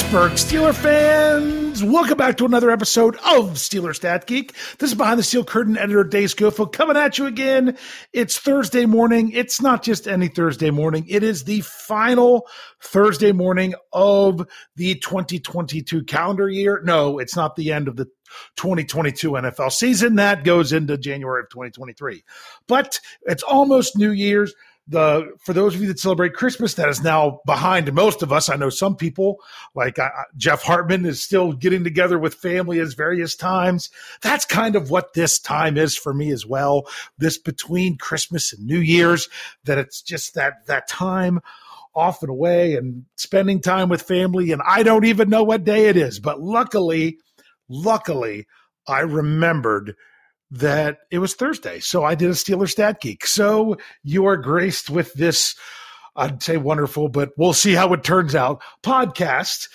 Pittsburgh Steeler fans, welcome back to another episode of Steeler Stat Geek. This is behind the steel curtain editor Dave Schofield coming at you again. It's Thursday morning. It's not just any Thursday morning. It is the final Thursday morning of the 2022 calendar year. No, it's not the end of the 2022 NFL season. That goes into January of 2023. But it's almost New Year's the for those of you that celebrate Christmas, that is now behind most of us. I know some people, like uh, Jeff Hartman, is still getting together with family at various times. That's kind of what this time is for me as well. This between Christmas and New Year's, that it's just that that time off and away and spending time with family. And I don't even know what day it is, but luckily, luckily, I remembered that it was Thursday. So I did a Steeler Stat Geek. So you are graced with this, I'd say wonderful, but we'll see how it turns out, podcast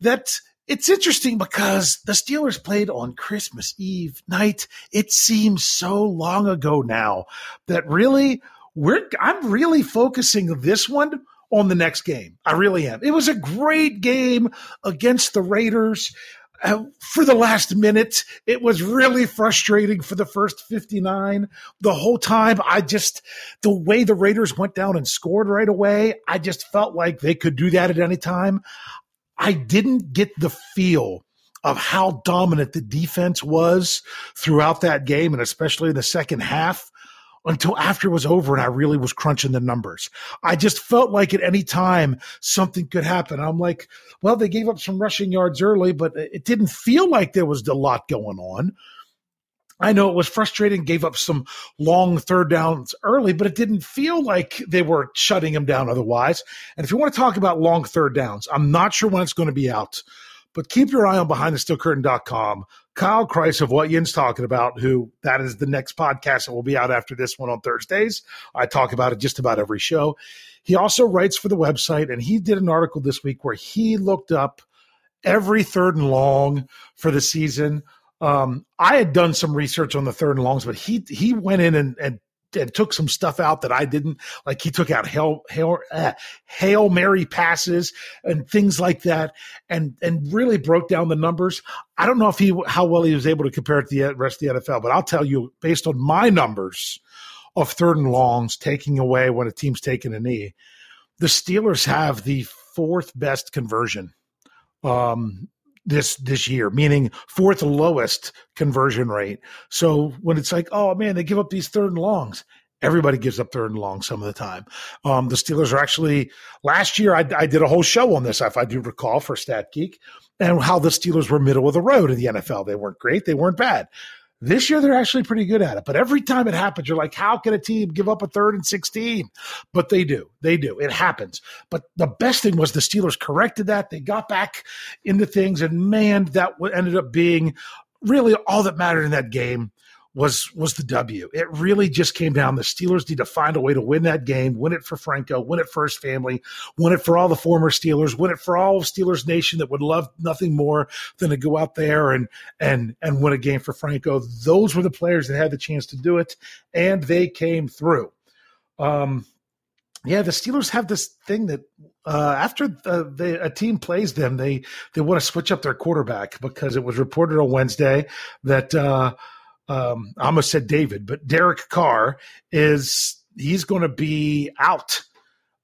that it's interesting because the Steelers played on Christmas Eve night. It seems so long ago now that really we're I'm really focusing this one on the next game. I really am. It was a great game against the Raiders uh, for the last minute. It was really frustrating for the first 59. The whole time, I just, the way the Raiders went down and scored right away, I just felt like they could do that at any time. I didn't get the feel of how dominant the defense was throughout that game, and especially in the second half until after it was over and I really was crunching the numbers. I just felt like at any time something could happen. I'm like, well, they gave up some rushing yards early, but it didn't feel like there was a lot going on. I know it was frustrating, gave up some long third downs early, but it didn't feel like they were shutting him down otherwise. And if you want to talk about long third downs, I'm not sure when it's going to be out, but keep your eye on behindthesteelcurtain.com. Kyle Kreis of What Yin's talking about, who that is the next podcast that will be out after this one on Thursdays. I talk about it just about every show. He also writes for the website, and he did an article this week where he looked up every third and long for the season. Um, I had done some research on the third and longs, but he he went in and, and and took some stuff out that I didn't like. He took out hail hail uh, hail mary passes and things like that, and and really broke down the numbers. I don't know if he how well he was able to compare it to the rest of the NFL, but I'll tell you, based on my numbers of third and longs, taking away when a team's taking a knee, the Steelers have the fourth best conversion. Um, this this year, meaning fourth lowest conversion rate. So when it's like, oh man, they give up these third and longs. Everybody gives up third and long some of the time. Um, the Steelers are actually last year. I, I, did a whole show on this, if I do recall, for Stat Geek, and how the Steelers were middle of the road in the NFL. They weren't great, they weren't bad. This year, they're actually pretty good at it. But every time it happens, you're like, how can a team give up a third and 16? But they do. They do. It happens. But the best thing was the Steelers corrected that. They got back into things. And man, that ended up being really all that mattered in that game was was the W. It really just came down. The Steelers need to find a way to win that game, win it for Franco, win it for his family, win it for all the former Steelers, win it for all of Steelers Nation that would love nothing more than to go out there and and and win a game for Franco. Those were the players that had the chance to do it, and they came through. Um, yeah, the Steelers have this thing that uh, after the, the, a team plays them, they they want to switch up their quarterback because it was reported on Wednesday that. Uh, um, I almost said David, but Derek Carr is he's going to be out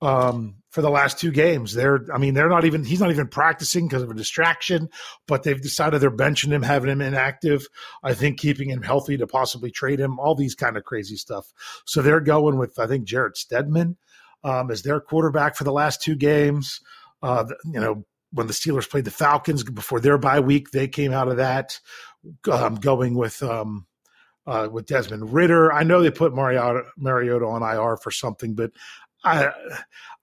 um, for the last two games. They're, I mean, they're not even he's not even practicing because of a distraction, but they've decided they're benching him, having him inactive. I think keeping him healthy to possibly trade him. All these kind of crazy stuff. So they're going with I think Jarrett Stidham um, as their quarterback for the last two games. Uh, you know, when the Steelers played the Falcons before their bye week, they came out of that um, going with um, uh, with Desmond Ridder. I know they put Mariota, Mariota on IR for something, but I,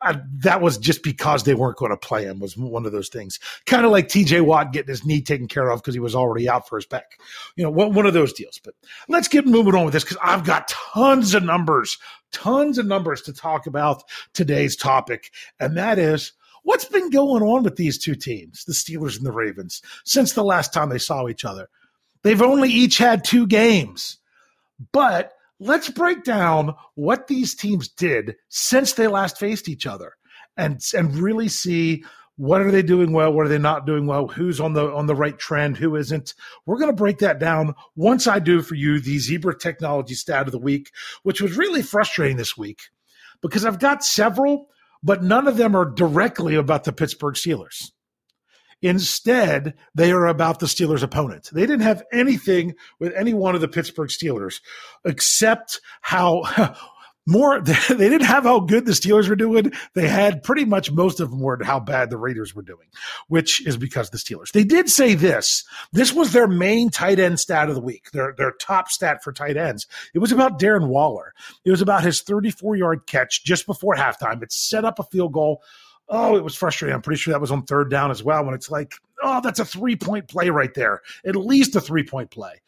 I, that was just because they weren't going to play him was one of those things. Kind of like TJ Watt getting his knee taken care of because he was already out for his back. You know, one, one of those deals. But let's get moving on with this because I've got tons of numbers, tons of numbers to talk about today's topic. And that is what's been going on with these two teams, the Steelers and the Ravens, since the last time they saw each other. They've only each had two games. But let's break down what these teams did since they last faced each other and and really see what are they doing well what are they not doing well who's on the on the right trend who isn't we're going to break that down once i do for you the zebra technology stat of the week which was really frustrating this week because i've got several but none of them are directly about the pittsburgh steelers Instead, they are about the Steelers' opponent. They didn't have anything with any one of the Pittsburgh Steelers except how more they didn't have how good the Steelers were doing. They had pretty much most of them were how bad the Raiders were doing, which is because the Steelers. They did say this. This was their main tight end stat of the week. Their their top stat for tight ends. It was about Darren Waller. It was about his 34 yard catch just before halftime. It set up a field goal oh, it was frustrating. I'm pretty sure that was on third down as well. When it's like, oh, that's a three point play right there, at least a three point play.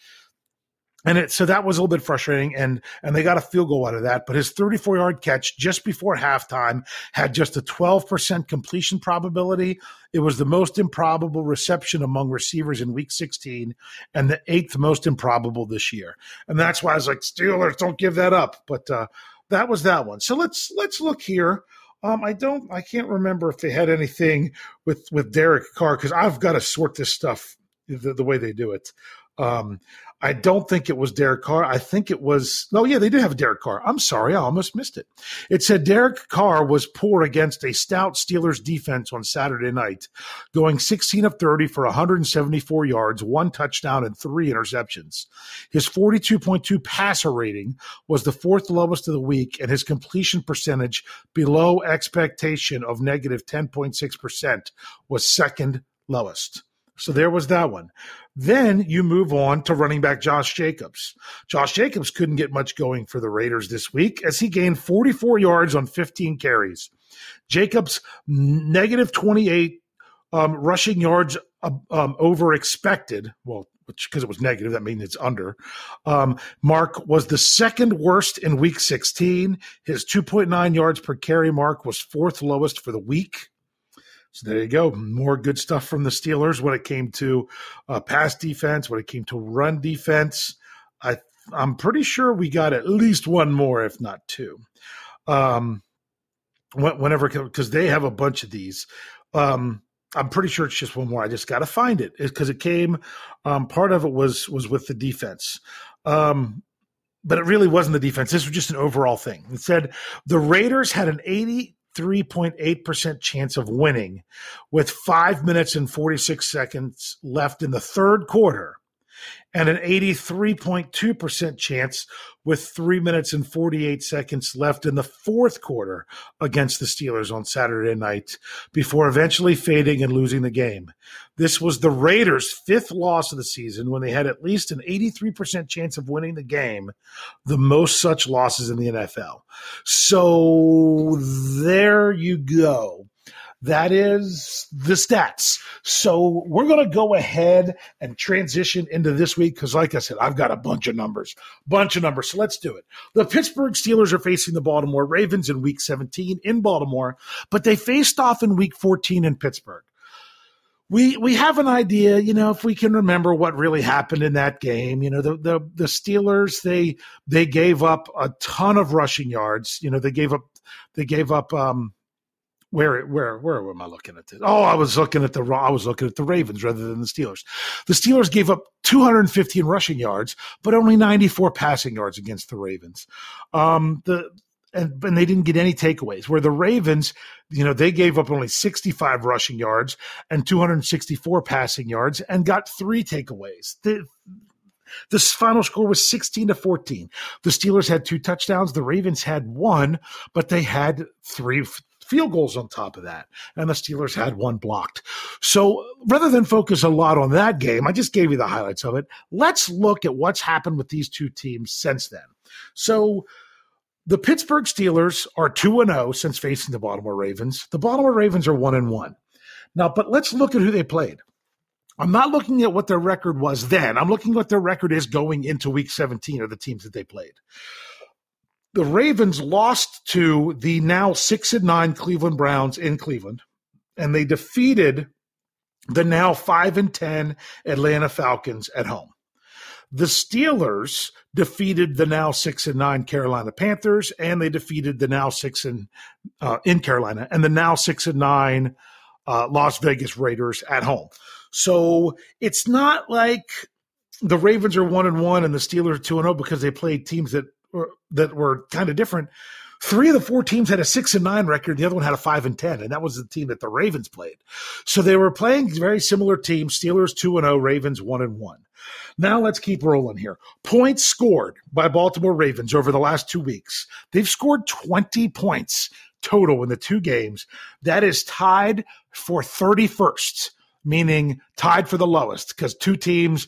And it, so that was a little bit frustrating, and and they got a field goal out of that. But his 34 yard catch just before halftime had just a 12 percent completion probability. It was the most improbable reception among receivers in Week 16, and the eighth most improbable this year. And that's why I was like, Steelers, don't give that up. But uh, that was that one. So let's let's look here. Um, I don't. I can't remember if they had anything with with Derek Carr because I've got to sort this stuff the, the way they do it. Um, I don't think it was Derek Carr. I think it was, no, yeah, they did have Derek Carr. I'm sorry. I almost missed it. It said Derek Carr was poor against a stout Steelers defense on Saturday night, going 16 of 30 for 174 yards, one touchdown, and three interceptions. His 42.2 passer rating was the fourth lowest of the week, and his completion percentage below expectation of negative 10.6% was second lowest. So there was that one. Then you move on to running back Josh Jacobs. Josh Jacobs couldn't get much going for the Raiders this week as he gained 44 yards on 15 carries. Jacobs negative 28 um, rushing yards uh, um, over expected. Well, because it was negative, that means it's under. Um, mark was the second worst in week 16. His 2.9 yards per carry mark was fourth lowest for the week. So there you go. More good stuff from the Steelers when it came to uh, pass defense, when it came to run defense. I I'm pretty sure we got at least one more, if not two. Um, whenever because they have a bunch of these. Um, I'm pretty sure it's just one more. I just got to find it because it came. Um, part of it was was with the defense. Um, but it really wasn't the defense. This was just an overall thing. It said the Raiders had an 80 3.8% chance of winning with five minutes and 46 seconds left in the third quarter and an 83.2% chance with three minutes and 48 seconds left in the fourth quarter against the Steelers on Saturday night before eventually fading and losing the game. This was the Raiders' fifth loss of the season when they had at least an 83% chance of winning the game, the most such losses in the NFL. So there you go. That is the stats. So we're going to go ahead and transition into this week because, like I said, I've got a bunch of numbers, bunch of numbers. So let's do it. The Pittsburgh Steelers are facing the Baltimore Ravens in week 17 in Baltimore, but they faced off in week 14 in Pittsburgh we we have an idea, you know, if we can remember what really happened in that game. You know, the the the Steelers they they gave up a ton of rushing yards. You know, they gave up they gave up um where where where am I looking at this? Oh, I was looking at the I was looking at the Ravens rather than the Steelers. The Steelers gave up 215 rushing yards, but only 94 passing yards against the Ravens. Um, the and, and they didn't get any takeaways. Where the Ravens, you know, they gave up only 65 rushing yards and 264 passing yards and got three takeaways. The, this final score was 16 to 14. The Steelers had two touchdowns. The Ravens had one, but they had three field goals on top of that. And the Steelers had one blocked. So rather than focus a lot on that game, I just gave you the highlights of it. Let's look at what's happened with these two teams since then. So the Pittsburgh Steelers are 2 0 since facing the Baltimore Ravens. The Baltimore Ravens are 1 1. Now, but let's look at who they played. I'm not looking at what their record was then. I'm looking at what their record is going into week 17 of the teams that they played. The Ravens lost to the now 6 and 9 Cleveland Browns in Cleveland, and they defeated the now 5 and 10 Atlanta Falcons at home. The Steelers defeated the now six and nine Carolina Panthers, and they defeated the now six and uh, in Carolina, and the now six and nine uh, Las Vegas Raiders at home. So it's not like the Ravens are one and one and the Steelers two and zero oh because they played teams that that were kind of different. Three of the four teams had a six and nine record. The other one had a five and ten, and that was the team that the Ravens played. So they were playing very similar teams. Steelers two and zero, oh, Ravens one and one. Now let's keep rolling here. Points scored by Baltimore Ravens over the last two weeks. They've scored 20 points total in the two games. That is tied for 31st, meaning tied for the lowest because two teams,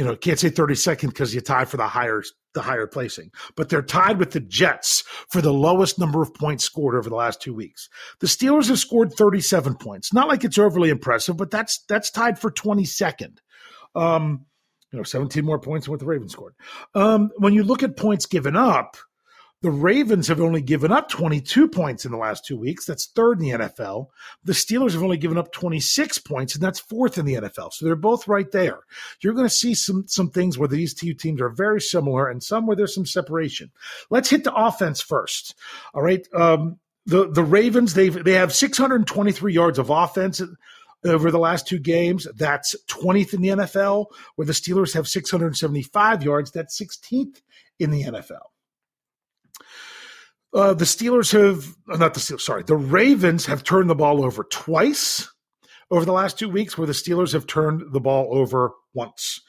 you know, can't say 32nd because you tie for the higher the higher placing. But they're tied with the Jets for the lowest number of points scored over the last two weeks. The Steelers have scored 37 points. Not like it's overly impressive, but that's that's tied for 22nd. Um, you know, 17 more points than what the Ravens scored. Um, when you look at points given up, the Ravens have only given up 22 points in the last two weeks. That's third in the NFL. The Steelers have only given up 26 points, and that's fourth in the NFL. So they're both right there. You're going to see some some things where these two teams are very similar, and some where there's some separation. Let's hit the offense first. All right. Um, the the Ravens they've, they have 623 yards of offense over the last two games. That's 20th in the NFL, where the Steelers have 675 yards. That's 16th in the NFL. Uh, the Steelers have, uh, not the Steelers, sorry, the Ravens have turned the ball over twice over the last two weeks, where the Steelers have turned the ball over once.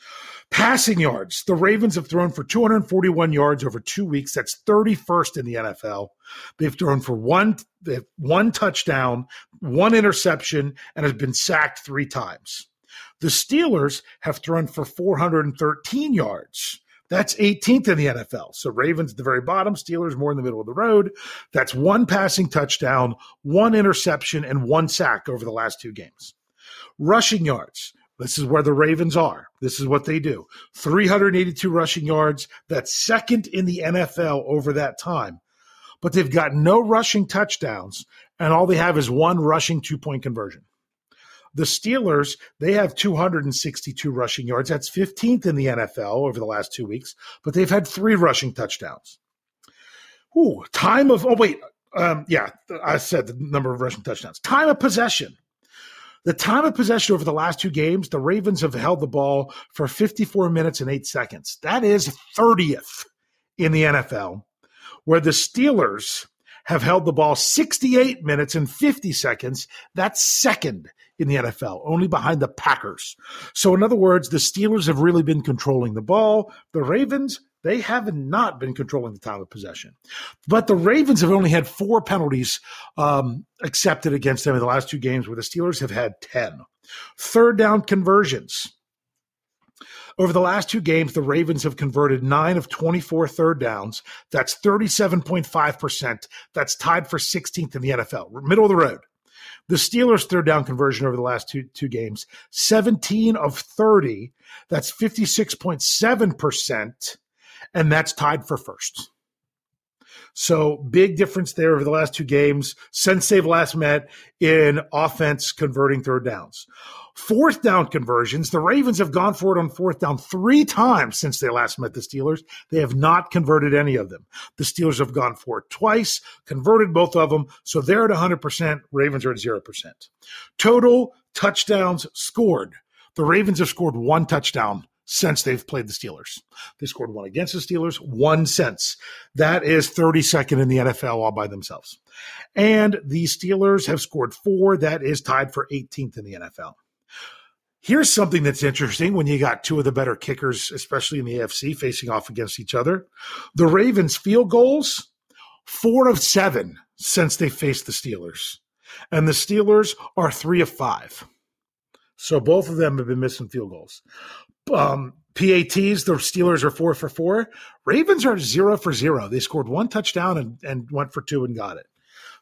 Passing yards. The Ravens have thrown for 241 yards over two weeks. That's 31st in the NFL. They've thrown for one, one touchdown, one interception, and has been sacked three times. The Steelers have thrown for 413 yards. That's 18th in the NFL. So Ravens at the very bottom, Steelers more in the middle of the road. That's one passing touchdown, one interception, and one sack over the last two games. Rushing yards. This is where the Ravens are. This is what they do 382 rushing yards. That's second in the NFL over that time. But they've got no rushing touchdowns, and all they have is one rushing two point conversion. The Steelers, they have 262 rushing yards. That's 15th in the NFL over the last two weeks, but they've had three rushing touchdowns. Ooh, time of, oh, wait. Um, yeah, I said the number of rushing touchdowns. Time of possession. The time of possession over the last two games, the Ravens have held the ball for 54 minutes and eight seconds. That is 30th in the NFL, where the Steelers have held the ball 68 minutes and 50 seconds. That's second in the NFL, only behind the Packers. So, in other words, the Steelers have really been controlling the ball. The Ravens they have not been controlling the time of possession. But the Ravens have only had four penalties um, accepted against them in the last two games, where the Steelers have had 10. Third down conversions. Over the last two games, the Ravens have converted nine of 24 third downs. That's 37.5%. That's tied for 16th in the NFL, middle of the road. The Steelers' third down conversion over the last two two games, 17 of 30. That's 56.7%, and that's tied for first. So big difference there over the last two games since they've last met in offense converting third downs. Fourth down conversions, the Ravens have gone for it on fourth down three times since they last met the Steelers. They have not converted any of them. The Steelers have gone for it twice, converted both of them, so they're at 100%. Ravens are at 0%. Total touchdowns scored. The Ravens have scored one touchdown since they've played the Steelers. They scored one against the Steelers, one since. That is 32nd in the NFL all by themselves. And the Steelers have scored four. That is tied for 18th in the NFL. Here's something that's interesting when you got two of the better kickers, especially in the AFC, facing off against each other. The Ravens' field goals, four of seven since they faced the Steelers. And the Steelers are three of five. So both of them have been missing field goals. Um, PATs, the Steelers are four for four. Ravens are zero for zero. They scored one touchdown and, and went for two and got it.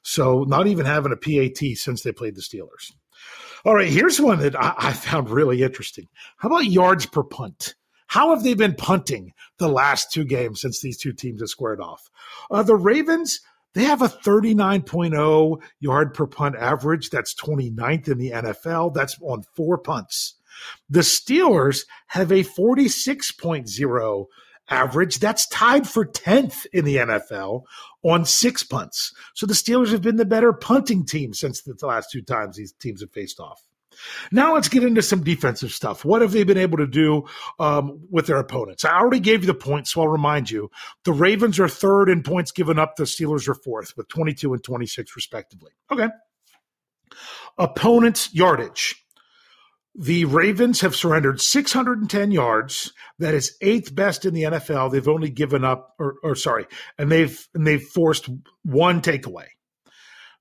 So not even having a PAT since they played the Steelers. All right, here's one that I, I found really interesting. How about yards per punt? How have they been punting the last two games since these two teams have squared off? Uh, the Ravens, they have a 39.0 yard per punt average. That's 29th in the NFL. That's on four punts. The Steelers have a 46.0 average. That's tied for 10th in the NFL on six punts. So the Steelers have been the better punting team since the last two times these teams have faced off. Now let's get into some defensive stuff. What have they been able to do um, with their opponents? I already gave you the points, so I'll remind you. The Ravens are third in points given up. The Steelers are fourth with 22 and 26 respectively. Okay. Opponents' yardage. The Ravens have surrendered 610 yards. That is eighth best in the NFL. They've only given up, or, or sorry, and they've and they've forced one takeaway.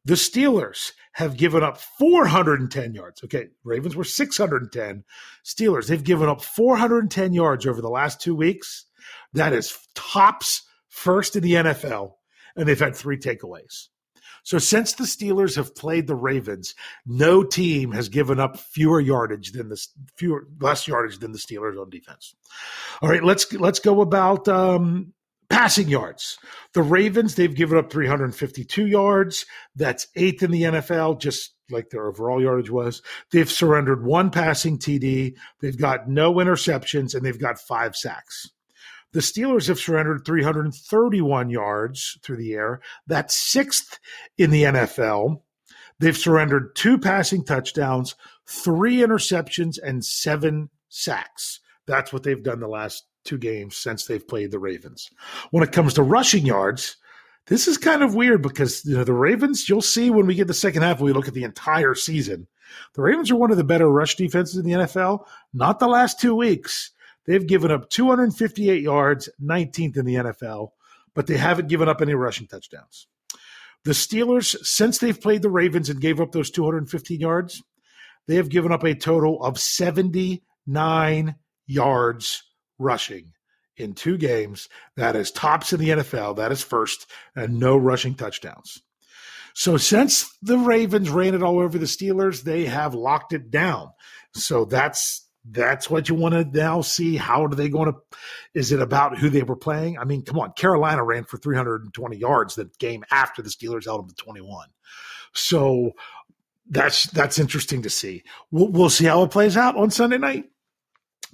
The Steelers have given up 410 yards. Okay, Ravens were 610. Steelers, they've given up 410 yards over the last two weeks. That is tops first in the NFL, and they've had three takeaways. So since the Steelers have played the Ravens, no team has given up fewer yardage than the fewer less yardage than the Steelers on defense. All right, let's let's go about um, passing yards. The Ravens they've given up 352 yards. That's eighth in the NFL, just like their overall yardage was. They've surrendered one passing TD. They've got no interceptions, and they've got five sacks. The Steelers have surrendered 331 yards through the air. That's sixth in the NFL. They've surrendered two passing touchdowns, three interceptions, and seven sacks. That's what they've done the last two games since they've played the Ravens. When it comes to rushing yards, this is kind of weird because you know the Ravens. You'll see when we get the second half. We look at the entire season. The Ravens are one of the better rush defenses in the NFL. Not the last two weeks, They've given up 258 yards, 19th in the NFL, but they haven't given up any rushing touchdowns. The Steelers, since they've played the Ravens and gave up those 215 yards, they have given up a total of 79 yards rushing in two games. That is tops in the NFL. That is first, and no rushing touchdowns. So since the Ravens ran it all over the Steelers, they have locked it down. So that's that's what you want to now see. How are they going to? Is it about who they were playing? I mean, come on. Carolina ran for 320 yards the game after the Steelers held them to 21. So that's that's interesting to see. We'll, we'll see how it plays out on Sunday night.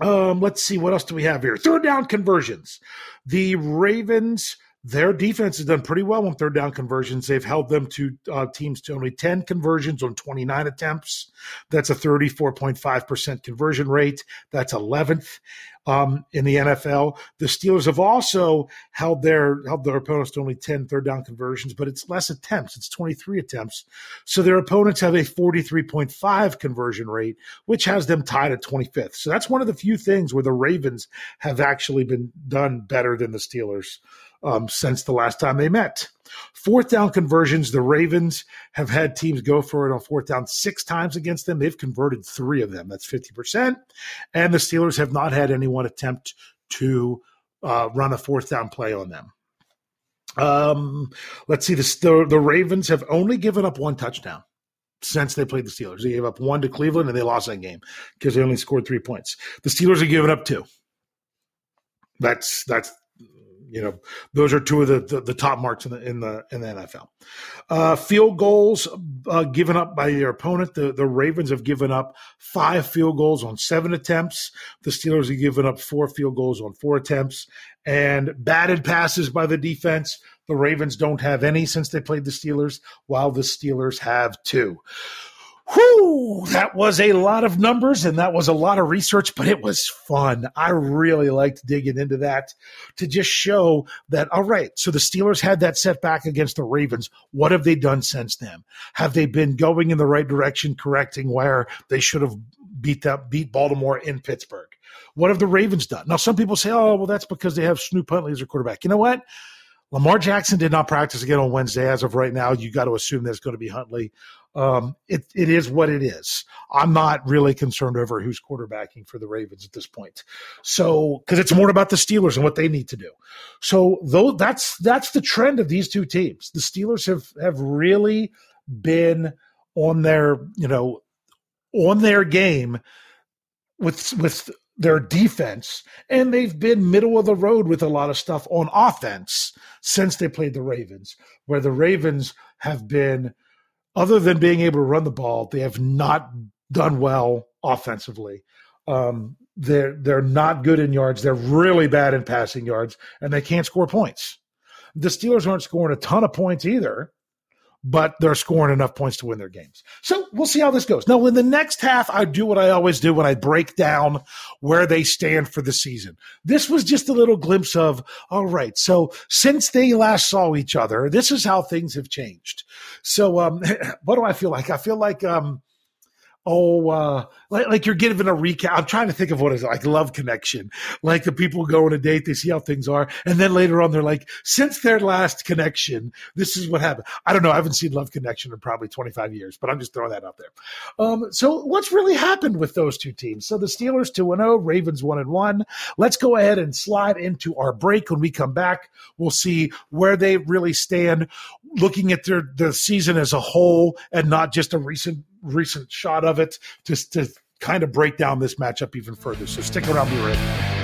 Um, let's see what else do we have here. Third down conversions. The Ravens their defense has done pretty well on third down conversions. They've held them to uh, teams to only 10 conversions on 29 attempts. That's a 34.5% conversion rate. That's 11th um, in the NFL. The Steelers have also held their held their opponents to only 10 third down conversions, but it's less attempts. It's 23 attempts. So their opponents have a 43.5 conversion rate, which has them tied at 25th. So that's one of the few things where the Ravens have actually been done better than the Steelers um, since the last time they met. Fourth down conversions, the Ravens have had teams go for it on fourth down six times against them. They've converted three of them. That's 50%. And the Steelers have not had anyone attempt to uh, run a fourth down play on them. Um, let's see, the, the, Ravens have only given up one touchdown since they played the Steelers. They gave up one to Cleveland and they lost that game because they only scored three points. The Steelers have given up two. That's that's you know those are two of the, the, the, top marks in the in the in the NFL. Uh, field goals uh, given up by their opponent. The the Ravens have given up five field goals on seven attempts. The Steelers have given up four field goals on four attempts, and batted passes by the defense. The Ravens don't have any since they played the Steelers, while the Steelers have two. Whew, that was a lot of numbers and that was a lot of research, but it was fun. I really liked digging into that to just show that, all right, so the Steelers had that setback against the Ravens. What have they done since then? Have they been going in the right direction, correcting where they should have beat that, beat Baltimore in Pittsburgh? What have the Ravens done? Now, some people say, oh, well, that's because they have Snoop Huntley as their quarterback. You know what? Lamar Jackson did not practice again on Wednesday. As of right now, you got to assume that's going to be Huntley. Um, it, it is what it is. I'm not really concerned over who's quarterbacking for the Ravens at this point. So, because it's more about the Steelers and what they need to do. So, though that's that's the trend of these two teams. The Steelers have have really been on their you know on their game with with their defense, and they've been middle of the road with a lot of stuff on offense since they played the Ravens, where the Ravens have been other than being able to run the ball, they have not done well offensively. Um, they're they're not good in yards. They're really bad in passing yards, and they can't score points. The Steelers aren't scoring a ton of points either, but they're scoring enough points to win their games. So we'll see how this goes. Now, in the next half, I do what I always do when I break down where they stand for the season. This was just a little glimpse of, all right, so since they last saw each other, this is how things have changed. So, um, what do I feel like? I feel like, um, oh, uh, like, like you're giving a recap. I'm trying to think of what is like love connection. Like the people go on a date, they see how things are. And then later on, they're like, since their last connection, this is what happened. I don't know. I haven't seen love connection in probably 25 years, but I'm just throwing that out there. Um, so what's really happened with those two teams? So the Steelers 2 and 0, Ravens 1 and 1. Let's go ahead and slide into our break. When we come back, we'll see where they really stand looking at their, the season as a whole and not just a recent recent shot of it just to kind of break down this matchup even further. So stick around, be right back.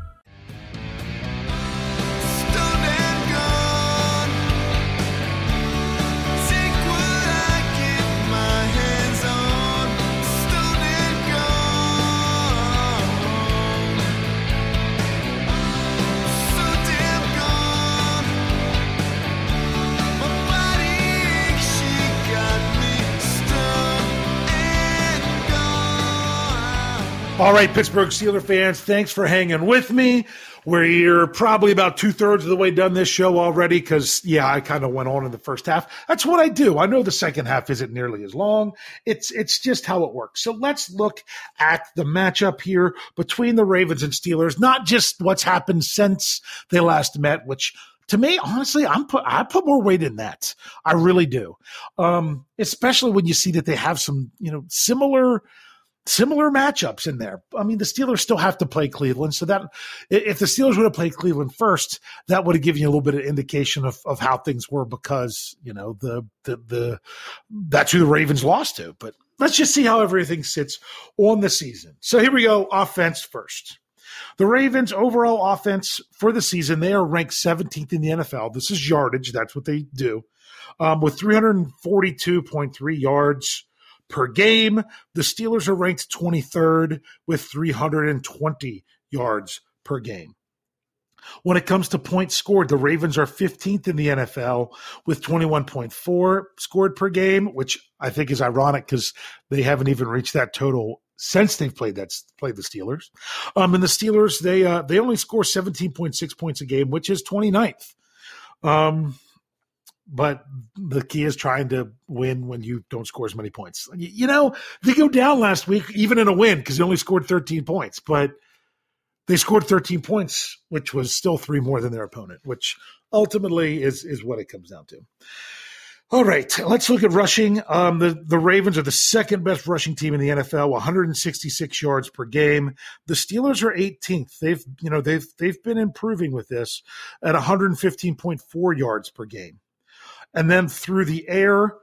All right, Pittsburgh Steeler fans, thanks for hanging with me. We're probably about two thirds of the way done this show already because, yeah, I kind of went on in the first half. That's what I do. I know the second half isn't nearly as long. It's it's just how it works. So let's look at the matchup here between the Ravens and Steelers. Not just what's happened since they last met, which to me, honestly, I'm put I put more weight in that. I really do. Um, especially when you see that they have some, you know, similar similar matchups in there. I mean, the Steelers still have to play Cleveland, so that if the Steelers would have played Cleveland first, that would have given you a little bit of indication of, of how things were because you know the the the that's who the Ravens lost to. But let's just see how everything sits on the season. So here we go, offense first. The Ravens overall offense for the season, they are ranked 17th in the NFL. This is yardage. That's what they do. Um, with 342.3 yards per game. The Steelers are ranked 23rd with 320 yards per game. When it comes to points scored, the Ravens are 15th in the NFL with 21.4 scored per game, which I think is ironic because they haven't even reached that total since they've played that played the Steelers. Um, and the Steelers they uh, they only score 17.6 points a game, which is 29th. Um, but the key is trying to win when you don't score as many points. You know, they go down last week even in a win because they only scored 13 points, but they scored 13 points, which was still three more than their opponent, which ultimately is is what it comes down to. All right, let's look at rushing. Um, the the Ravens are the second best rushing team in the NFL, 166 yards per game. The Steelers are 18th. They've you know they've they've been improving with this at 115.4 yards per game, and then through the air,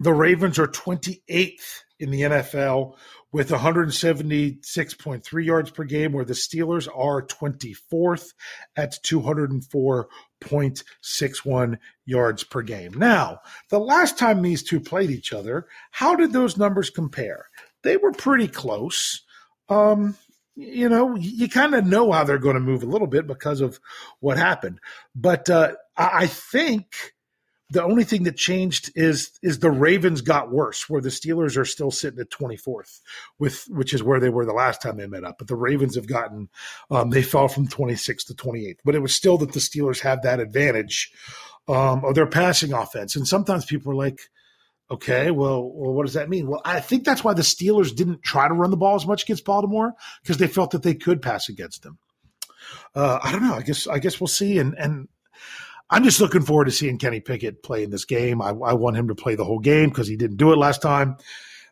the Ravens are 28th in the NFL with 176.3 yards per game, where the Steelers are 24th at 204.61 yards per game. Now, the last time these two played each other, how did those numbers compare? They were pretty close. Um, you know, you kind of know how they're going to move a little bit because of what happened. But uh, I think the only thing that changed is is the Ravens got worse, where the Steelers are still sitting at 24th, with which is where they were the last time they met up. But the Ravens have gotten um, they fell from 26th to 28th, but it was still that the Steelers have that advantage um, of their passing offense. And sometimes people are like, okay, well, well, what does that mean? Well, I think that's why the Steelers didn't try to run the ball as much against Baltimore because they felt that they could pass against them. Uh, I don't know. I guess I guess we'll see. And and I'm just looking forward to seeing Kenny Pickett play in this game. I, I want him to play the whole game because he didn't do it last time.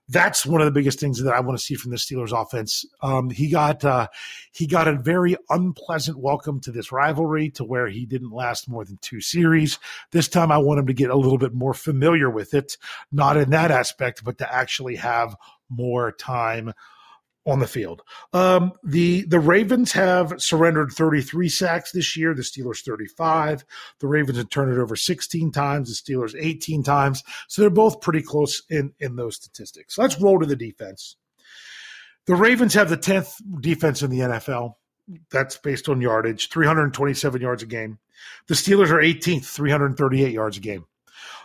That's one of the biggest things that I want to see from the Steelers offense. Um, he got uh, he got a very unpleasant welcome to this rivalry, to where he didn't last more than two series. This time, I want him to get a little bit more familiar with it, not in that aspect, but to actually have more time on the field. Um, the the Ravens have surrendered 33 sacks this year. The Steelers 35. The Ravens have turned it over 16 times. The Steelers 18 times. So they're both pretty close in in those statistics. Let's roll to the defense. The Ravens have the 10th defense in the NFL. That's based on yardage, 327 yards a game. The Steelers are 18th, 338 yards a game.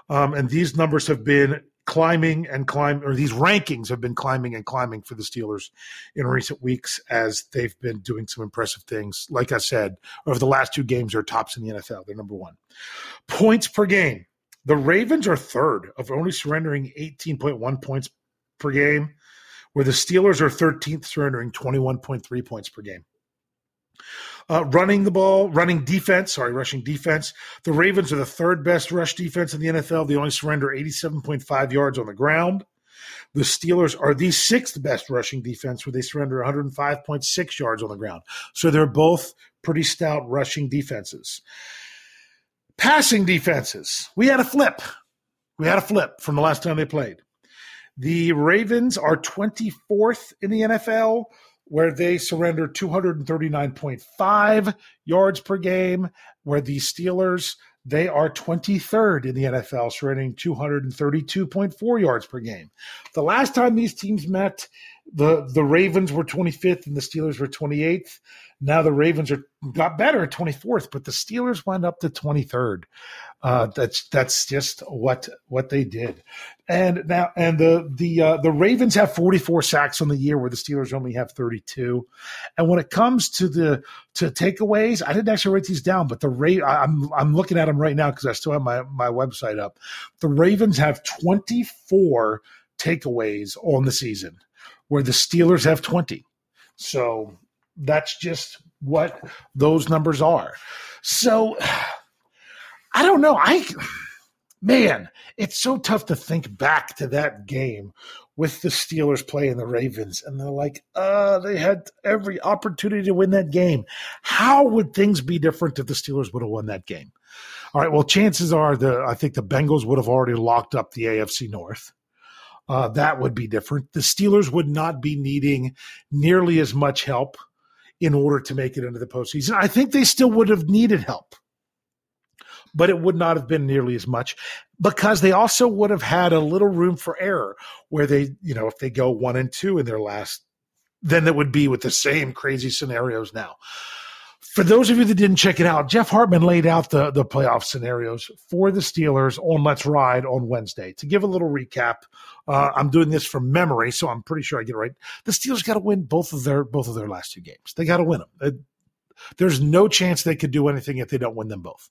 Um, and these numbers have been climbing and climb or these rankings have been climbing and climbing for the Steelers in recent weeks as they've been doing some impressive things. Like I said, over the last two games, they're tops in the NFL. They're number one. Points per game. The Ravens are third of only surrendering 18.1 points per game, where the Steelers are 13th, surrendering 21.3 points per game. Uh, running the ball, running defense, sorry, rushing defense. The Ravens are the third best rush defense in the NFL. They only surrender 87.5 yards on the ground. The Steelers are the sixth best rushing defense, where they surrender 105.6 yards on the ground. So they're both pretty stout rushing defenses. Passing defenses. We had a flip. We had a flip from the last time they played. The Ravens are 24th in the NFL where they surrendered 239.5 yards per game, where the Steelers they are 23rd in the NFL, surrendering 232.4 yards per game. The last time these teams met, the the Ravens were 25th and the Steelers were 28th. Now the Ravens are got better at 24th, but the Steelers went up to 23rd. Uh, that's that's just what what they did. And now and the the uh, the Ravens have 44 sacks on the year, where the Steelers only have 32. And when it comes to the to takeaways, I didn't actually write these down, but the Ra- I'm I'm looking at them right now because I still have my my website up. The Ravens have 24 takeaways on the season, where the Steelers have 20. So that's just what those numbers are. So I don't know. I man, it's so tough to think back to that game with the Steelers playing the Ravens, and they're like, uh, they had every opportunity to win that game. How would things be different if the Steelers would have won that game? All right, well, chances are the I think the Bengals would have already locked up the AFC North. Uh, that would be different. The Steelers would not be needing nearly as much help in order to make it into the postseason. I think they still would have needed help, but it would not have been nearly as much because they also would have had a little room for error where they, you know, if they go one and two in their last, then it would be with the same crazy scenarios now. for those of you that didn't check it out, Jeff Hartman laid out the, the playoff scenarios for the Steelers on Let's Ride on Wednesday. To give a little recap, uh, I'm doing this from memory, so I'm pretty sure I get it right. The Steelers got to win both of their both of their last two games. They got to win them. There's no chance they could do anything if they don't win them both.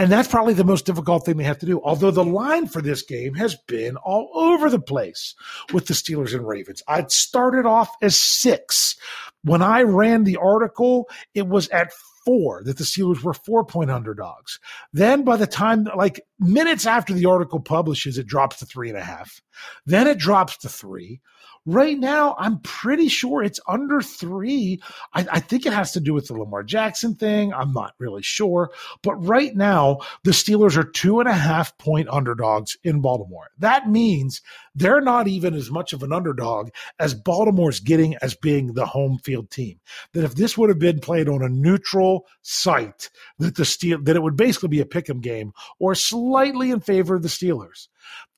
And that's probably the most difficult thing they have to do. Although the line for this game has been all over the place with the Steelers and Ravens. I'd started off as six. When I ran the article, it was at four that the Steelers were four point underdogs. Then by the time, like minutes after the article publishes, it drops to three and a half. Then it drops to three. Right now, I'm pretty sure it's under three. I, I, think it has to do with the Lamar Jackson thing. I'm not really sure. But right now, the Steelers are two and a half point underdogs in Baltimore. That means they're not even as much of an underdog as Baltimore's getting as being the home field team. That if this would have been played on a neutral site, that the Steel that it would basically be a pick'em game or slightly in favor of the Steelers.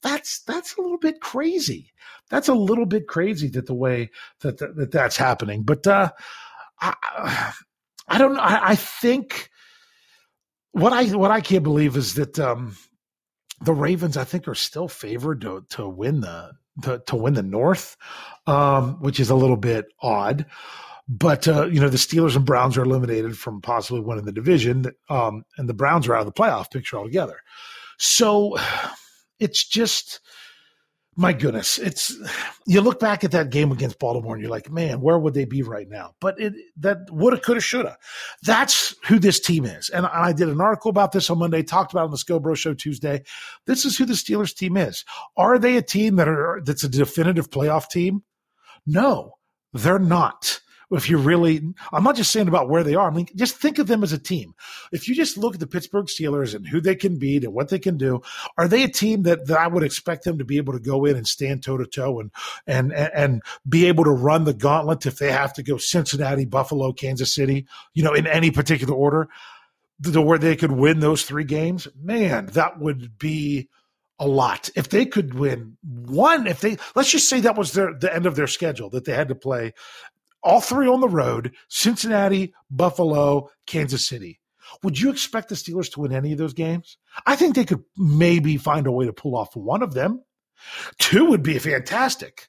That's that's a little bit crazy that's a little bit crazy that the way that that, that that's happening. But uh, I, I don't know. I, I, think what I what I can't believe is that um, the Ravens I think are still favored to to win the to, to win the North, um, which is a little bit odd. But uh, you know the Steelers and Browns are eliminated from possibly winning the division, um, and the Browns are out of the playoff picture altogether. So it's just my goodness, it's you look back at that game against Baltimore and you're like, man, where would they be right now? But it that woulda, coulda, shoulda. That's who this team is. And I did an article about this on Monday, talked about it on the Scobro Show Tuesday. This is who the Steelers team is. Are they a team that are that's a definitive playoff team? No, they're not if you really, I'm not just saying about where they are. I mean, just think of them as a team. If you just look at the Pittsburgh Steelers and who they can beat and what they can do, are they a team that, that I would expect them to be able to go in and stand toe to toe and, and, and be able to run the gauntlet if they have to go Cincinnati, Buffalo, Kansas City, you know, in any particular order, to where they could win those three games? Man, that would be a lot. If they could win one, if they let's just say that was their the end of their schedule that they had to play all three on the road Cincinnati, Buffalo, Kansas City. Would you expect the Steelers to win any of those games? I think they could maybe find a way to pull off one of them. Two would be fantastic,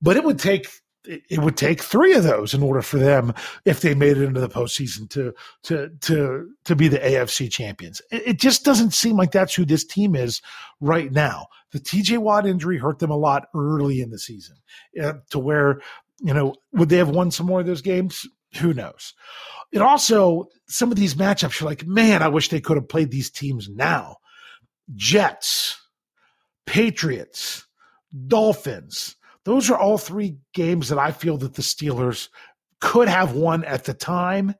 but it would take it would take three of those in order for them, if they made it into the postseason, to to to to be the AFC champions. It, just doesn't seem like that's who this team is right now. The TJ Watt injury hurt them a lot early in the season, uh, to where you know, would they have won some more of those games? Who knows? It also, some of these matchups, you're like, man, I wish they could have played these teams now. Jets, Patriots, Dolphins. Those are all three games that I feel that the Steelers could have won at the time.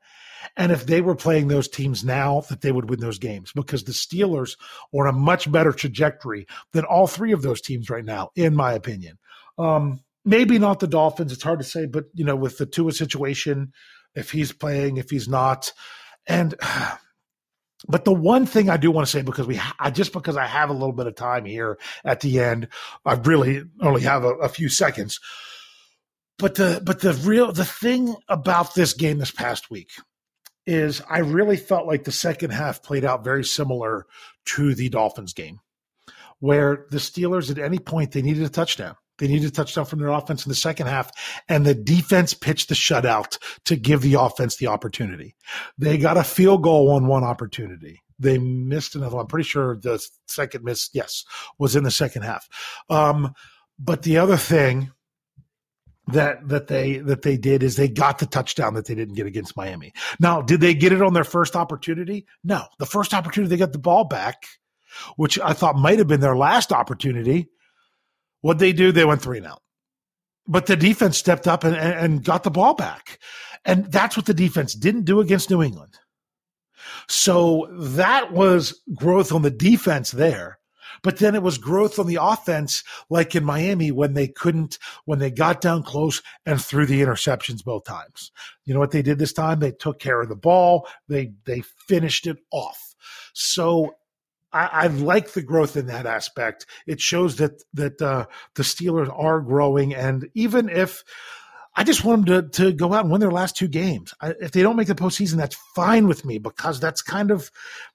And if they were playing those teams now, that they would win those games because the Steelers are on a much better trajectory than all three of those teams right now, in my opinion. Um, maybe not the Dolphins. It's hard to say, but you know, with the Tua situation, if he's playing, if he's not, and but the one thing I do want to say because we, I, just because I have a little bit of time here at the end, I really only have a, a few seconds. But the but the real the thing about this game this past week is I really felt like the second half played out very similar to the Dolphins game, where the Steelers at any point they needed a touchdown they needed a touchdown from their offense in the second half, and the defense pitched the shutout to give the offense the opportunity. They got a field goal on one opportunity. They missed another one. I'm pretty sure the second miss, yes, was in the second half. Um, but the other thing that that they that they did is they got the touchdown that they didn't get against Miami. Now, did they get it on their first opportunity? No. The first opportunity they got the ball back, which I thought might have been their last opportunity what they do? They went three and out. But the defense stepped up and, and got the ball back. And that's what the defense didn't do against New England. So that was growth on the defense there. But then it was growth on the offense, like in Miami when they couldn't, when they got down close and threw the interceptions both times. You know what they did this time? They took care of the ball. They, they finished it off. So I, I, like the growth in that aspect. It shows that that uh, the Steelers are growing, and even if I just want them to, to go out and win their last two games. I, if they don't make the postseason, that's fine with me because that's kind of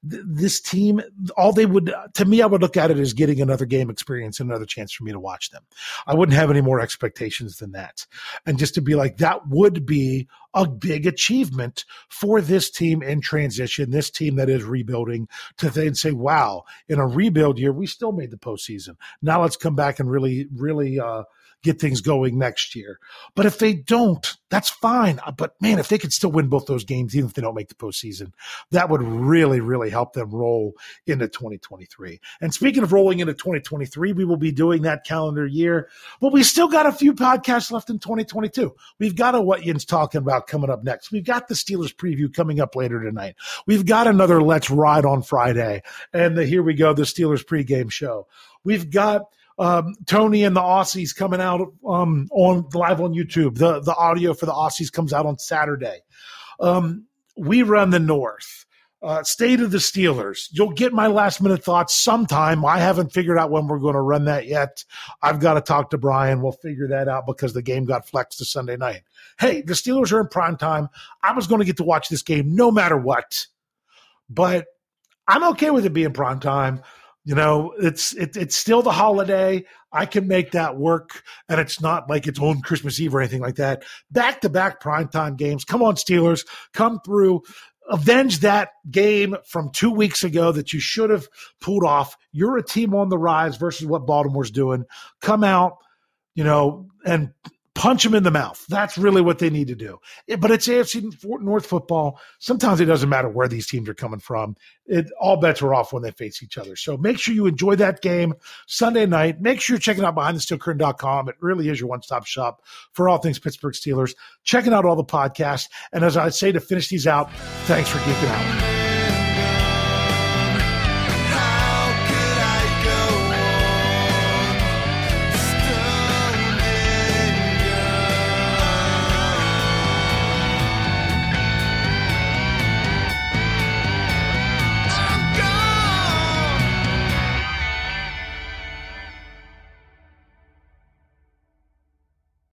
th- this team. All they would, to me, I would look at it as getting another game experience and another chance for me to watch them. I wouldn't have any more expectations than that. And just to be like, that would be a big achievement for this team in transition, this team that is rebuilding to then say, wow, in a rebuild year, we still made the postseason. Now let's come back and really, really, uh, get things going next year. But if they don't, that's fine. Uh, but man, if they could still win both those games, even if they don't make the postseason, that would really, really help them roll into 2023. And speaking of rolling into 2023, we will be doing that calendar year, but we still got a few podcasts left in 2022. We've got a What Yinz talking about coming up next. We've got the Steelers preview coming up later tonight. We've got another Let's Ride on Friday. And the, here we go, the Steelers pregame show. We've got um, Tony and the Aussies coming out um, on live on YouTube. The the audio for the Aussies comes out on Saturday. Um, we run the North. Uh, state of the Steelers. You'll get my last minute thoughts sometime. I haven't figured out when we're going to run that yet. I've got to talk to Brian. We'll figure that out because the game got flexed to Sunday night. Hey, the Steelers are in prime time. I was going to get to watch this game no matter what, but I'm okay with it being prime time. You know, it's it, it's still the holiday. I can make that work, and it's not like it's on Christmas Eve or anything like that. Back to back primetime games. Come on, Steelers, come through. Avenge that game from two weeks ago that you should have pulled off. You're a team on the rise versus what Baltimore's doing. Come out, you know, and punch them in the mouth. That's really what they need to do. But it's AFC North football. Sometimes it doesn't matter where these teams are coming from. It all bets are off when they face each other. So make sure you enjoy that game Sunday night. Make sure you're checking out BehindTheSteelCurtain.com. It really is your one-stop shop for all things Pittsburgh Steelers. Checking out all the podcasts. And as I say to finish these out, thanks for geeking out.